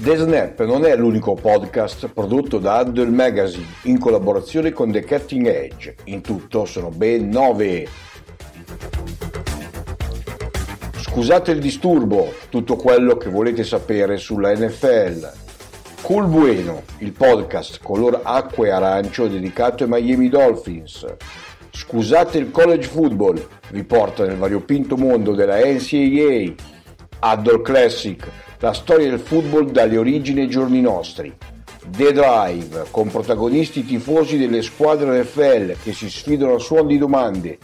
The Snap non è l'unico podcast prodotto da Adult Magazine in collaborazione con The Cutting Edge. In tutto sono ben nove. Scusate il disturbo, tutto quello che volete sapere sulla NFL. Cool Bueno, il podcast color acqua e arancio dedicato ai Miami Dolphins. Scusate il college football, vi porta nel variopinto mondo della NCAA. Adult Classic, la storia del football dalle origini ai giorni nostri. The Drive, con protagonisti tifosi delle squadre NFL che si sfidano a suon di domande.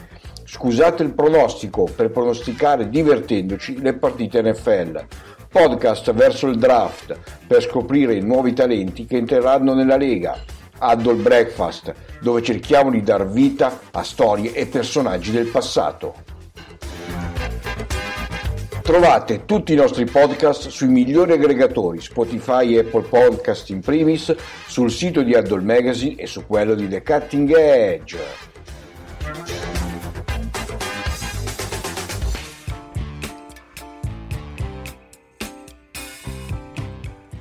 Scusate il pronostico per pronosticare divertendoci le partite NFL. Podcast verso il draft per scoprire i nuovi talenti che entreranno nella Lega. Adult Breakfast, dove cerchiamo di dar vita a storie e personaggi del passato. Trovate tutti i nostri podcast sui migliori aggregatori Spotify e Apple Podcast in primis, sul sito di Adult Magazine e su quello di The Cutting Edge.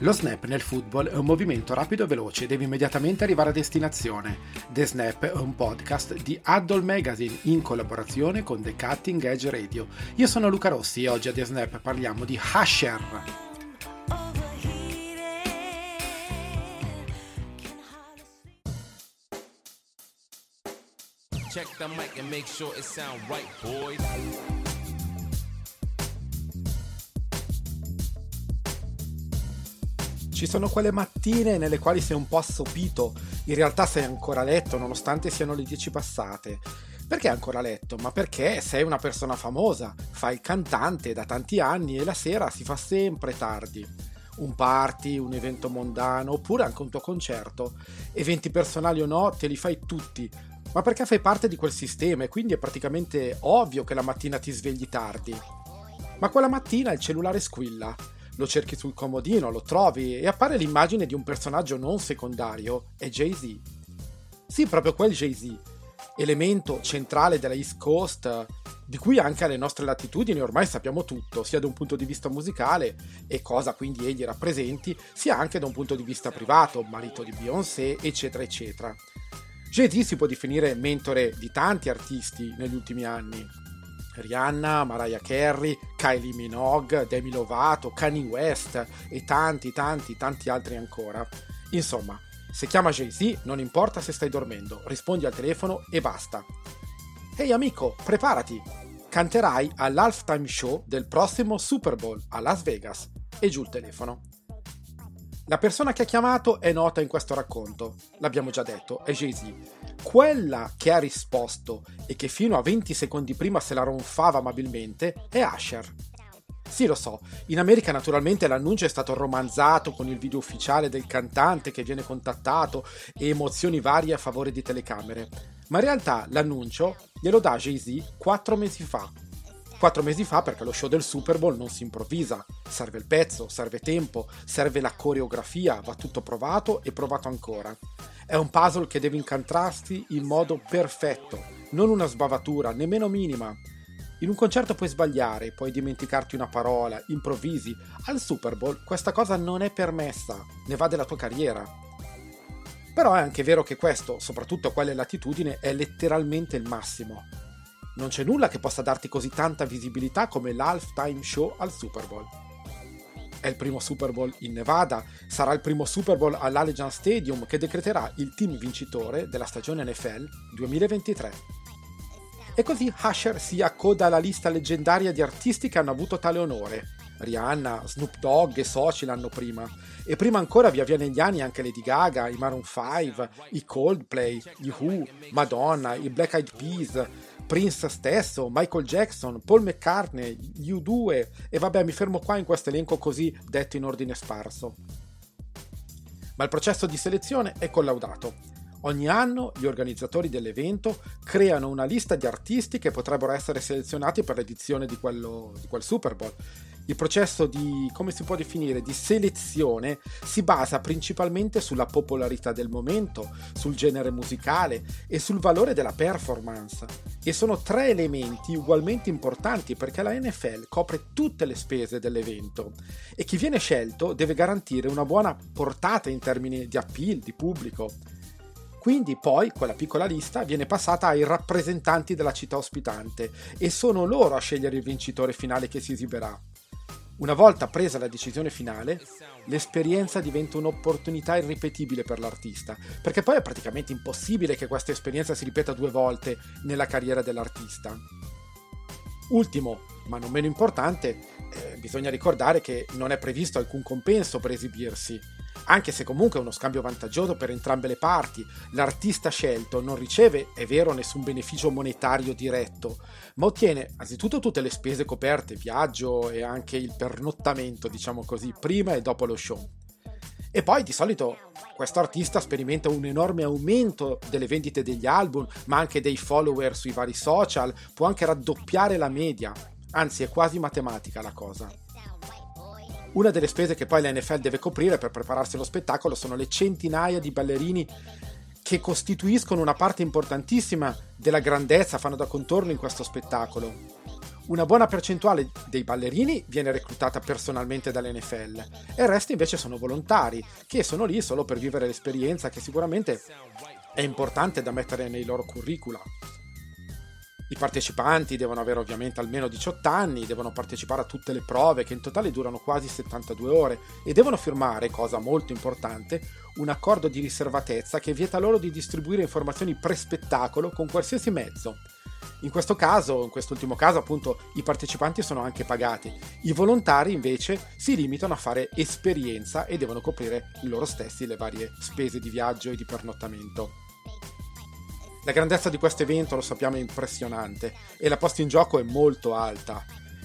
Lo snap nel football è un movimento rapido e veloce, devi immediatamente arrivare a destinazione. The Snap è un podcast di Adult Magazine in collaborazione con The Cutting Edge Radio. Io sono Luca Rossi e oggi a The Snap parliamo di Hasher. Check the mic and make sure it sound right, boys. Ci sono quelle mattine nelle quali sei un po' assopito, in realtà sei ancora a letto nonostante siano le 10 passate. Perché ancora a letto? Ma perché sei una persona famosa, fai il cantante da tanti anni e la sera si fa sempre tardi. Un party, un evento mondano oppure anche un tuo concerto. Eventi personali o no, te li fai tutti, ma perché fai parte di quel sistema e quindi è praticamente ovvio che la mattina ti svegli tardi. Ma quella mattina il cellulare squilla lo cerchi sul comodino, lo trovi e appare l'immagine di un personaggio non secondario, è Jay-Z. Sì, proprio quel Jay-Z, elemento centrale della East Coast, di cui anche alle nostre latitudini ormai sappiamo tutto, sia da un punto di vista musicale e cosa quindi egli rappresenti, sia anche da un punto di vista privato, marito di Beyoncé, eccetera, eccetera. Jay-Z si può definire mentore di tanti artisti negli ultimi anni, Rihanna, Mariah Carey, Kylie Minogue, Demi Lovato, Kanye West e tanti, tanti, tanti altri ancora. Insomma, se chiama Jay-Z non importa se stai dormendo, rispondi al telefono e basta. Ehi amico, preparati! Canterai all'halftime show del prossimo Super Bowl a Las Vegas. E giù il telefono. La persona che ha chiamato è nota in questo racconto, l'abbiamo già detto, è Jay-Z. Quella che ha risposto e che fino a 20 secondi prima se la ronfava amabilmente è Asher. Sì, lo so, in America naturalmente l'annuncio è stato romanzato con il video ufficiale del cantante che viene contattato e emozioni varie a favore di telecamere, ma in realtà l'annuncio glielo dà Jay-Z 4 mesi fa, Quattro mesi fa perché lo show del Super Bowl non si improvvisa, serve il pezzo, serve tempo, serve la coreografia, va tutto provato e provato ancora. È un puzzle che deve incantrarsi in modo perfetto, non una sbavatura, nemmeno minima. In un concerto puoi sbagliare, puoi dimenticarti una parola, improvvisi. Al Super Bowl questa cosa non è permessa, ne va della tua carriera. Però è anche vero che questo, soprattutto a quelle latitudini, è letteralmente il massimo. Non c'è nulla che possa darti così tanta visibilità come l'halftime show al Super Bowl. È il primo Super Bowl in Nevada, sarà il primo Super Bowl all'Allegiant Stadium che decreterà il team vincitore della stagione NFL 2023. E così Usher si accoda alla lista leggendaria di artisti che hanno avuto tale onore. Rihanna, Snoop Dogg e soci l'anno prima. E prima ancora via via negli anni anche Lady Gaga, i Maroon 5, i Coldplay, gli Who, Madonna, i Black Eyed Peas, Prince stesso, Michael Jackson, Paul McCartney, gli U2 e vabbè mi fermo qua in questo elenco così detto in ordine sparso. Ma il processo di selezione è collaudato. Ogni anno gli organizzatori dell'evento creano una lista di artisti che potrebbero essere selezionati per l'edizione di, quello, di quel Super Bowl il processo di, come si può definire, di selezione si basa principalmente sulla popolarità del momento, sul genere musicale e sul valore della performance. E sono tre elementi ugualmente importanti perché la NFL copre tutte le spese dell'evento e chi viene scelto deve garantire una buona portata in termini di appeal, di pubblico. Quindi poi quella piccola lista viene passata ai rappresentanti della città ospitante e sono loro a scegliere il vincitore finale che si esibirà. Una volta presa la decisione finale, l'esperienza diventa un'opportunità irripetibile per l'artista, perché poi è praticamente impossibile che questa esperienza si ripeta due volte nella carriera dell'artista. Ultimo, ma non meno importante, eh, bisogna ricordare che non è previsto alcun compenso per esibirsi, anche se comunque è uno scambio vantaggioso per entrambe le parti. L'artista scelto non riceve, è vero, nessun beneficio monetario diretto, ma ottiene anzitutto tutte le spese coperte, viaggio e anche il pernottamento, diciamo così, prima e dopo lo show. E poi di solito questo artista sperimenta un enorme aumento delle vendite degli album, ma anche dei follower sui vari social, può anche raddoppiare la media, anzi è quasi matematica la cosa. Una delle spese che poi la NFL deve coprire per prepararsi allo spettacolo sono le centinaia di ballerini che costituiscono una parte importantissima della grandezza, fanno da contorno in questo spettacolo. Una buona percentuale dei ballerini viene reclutata personalmente dall'NFL e il resto invece sono volontari, che sono lì solo per vivere l'esperienza che sicuramente è importante da mettere nei loro curricula. I partecipanti devono avere ovviamente almeno 18 anni, devono partecipare a tutte le prove che in totale durano quasi 72 ore e devono firmare, cosa molto importante, un accordo di riservatezza che vieta loro di distribuire informazioni pre-spettacolo con qualsiasi mezzo. In questo caso, in quest'ultimo caso appunto, i partecipanti sono anche pagati. I volontari invece si limitano a fare esperienza e devono coprire loro stessi le varie spese di viaggio e di pernottamento. La grandezza di questo evento lo sappiamo è impressionante e la posta in gioco è molto alta.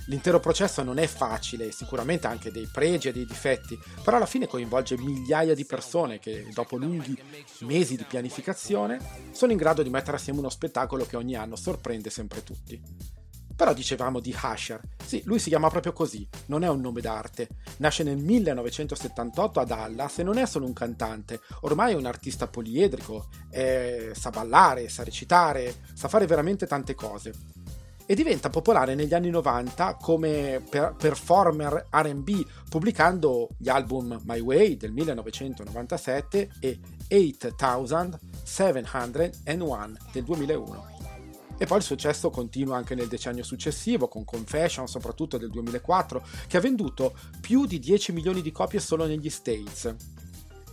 L'intero processo non è facile, sicuramente ha anche dei pregi e dei difetti, però alla fine coinvolge migliaia di persone che, dopo lunghi mesi di pianificazione, sono in grado di mettere assieme uno spettacolo che ogni anno sorprende sempre tutti. Però dicevamo di Usher. Sì, lui si chiama proprio così, non è un nome d'arte. Nasce nel 1978 a Dallas e non è solo un cantante, ormai è un artista poliedrico, è... sa ballare, sa recitare, sa fare veramente tante cose. E diventa popolare negli anni 90 come per- performer RB, pubblicando gli album My Way del 1997 e 8701 del 2001. E poi il successo continua anche nel decennio successivo, con Confession, soprattutto del 2004, che ha venduto più di 10 milioni di copie solo negli States.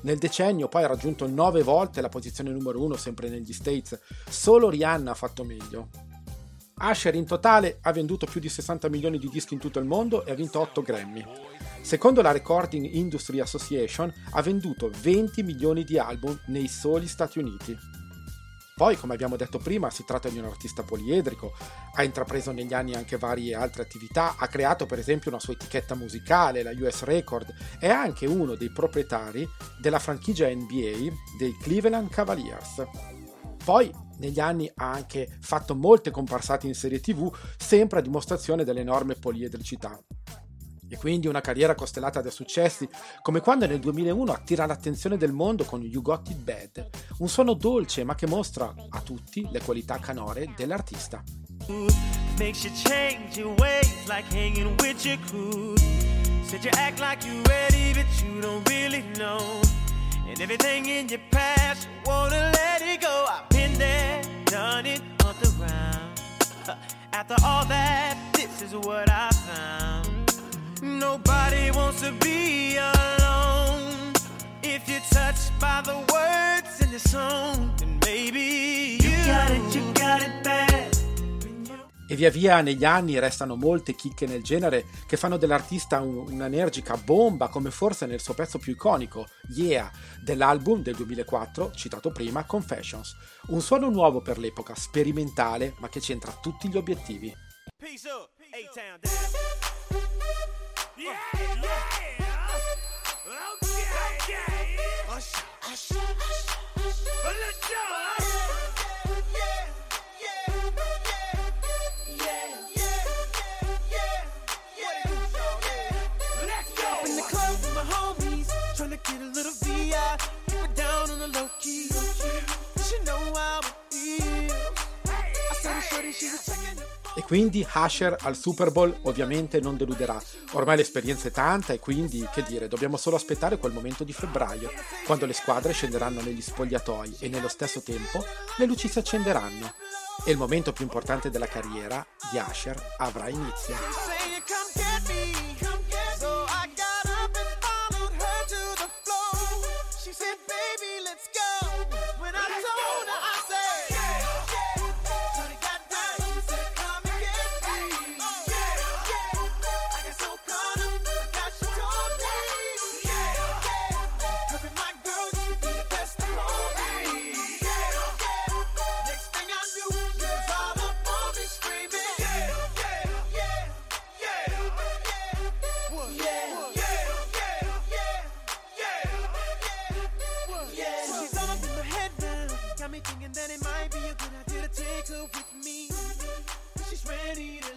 Nel decennio poi ha raggiunto 9 volte la posizione numero 1 sempre negli States, solo Rihanna ha fatto meglio. Asher in totale ha venduto più di 60 milioni di dischi in tutto il mondo e ha vinto 8 Grammy. Secondo la Recording Industry Association ha venduto 20 milioni di album nei soli Stati Uniti. Poi, come abbiamo detto prima, si tratta di un artista poliedrico, ha intrapreso negli anni anche varie altre attività, ha creato per esempio una sua etichetta musicale, la US Record, è anche uno dei proprietari della franchigia NBA dei Cleveland Cavaliers. Poi, negli anni ha anche fatto molte comparsate in serie tv, sempre a dimostrazione dell'enorme poliedricità e quindi una carriera costellata da successi, come quando nel 2001 attira l'attenzione del mondo con You Got It Bad, un suono dolce ma che mostra a tutti le qualità canore dell'artista. After all that, this is what I found. Nobody wants to be alone. If you're touched by the words in the song, then maybe you, got it, you got it bad. E via via negli anni restano molte chicche nel genere che fanno dell'artista un- un'energica bomba, come forse nel suo pezzo più iconico, Yeah, dell'album del 2004, citato prima, Confessions. Un suono nuovo per l'epoca, sperimentale, ma che centra tutti gli obiettivi. Peace up, A-Town down. Yeah, yeah. Okay, okay. Usher, usher, usher, usher. Quindi Asher al Super Bowl ovviamente non deluderà. Ormai l'esperienza è tanta e quindi, che dire, dobbiamo solo aspettare quel momento di febbraio, quando le squadre scenderanno negli spogliatoi e nello stesso tempo le luci si accenderanno. E il momento più importante della carriera di Asher avrà inizio. With me. She's ready to.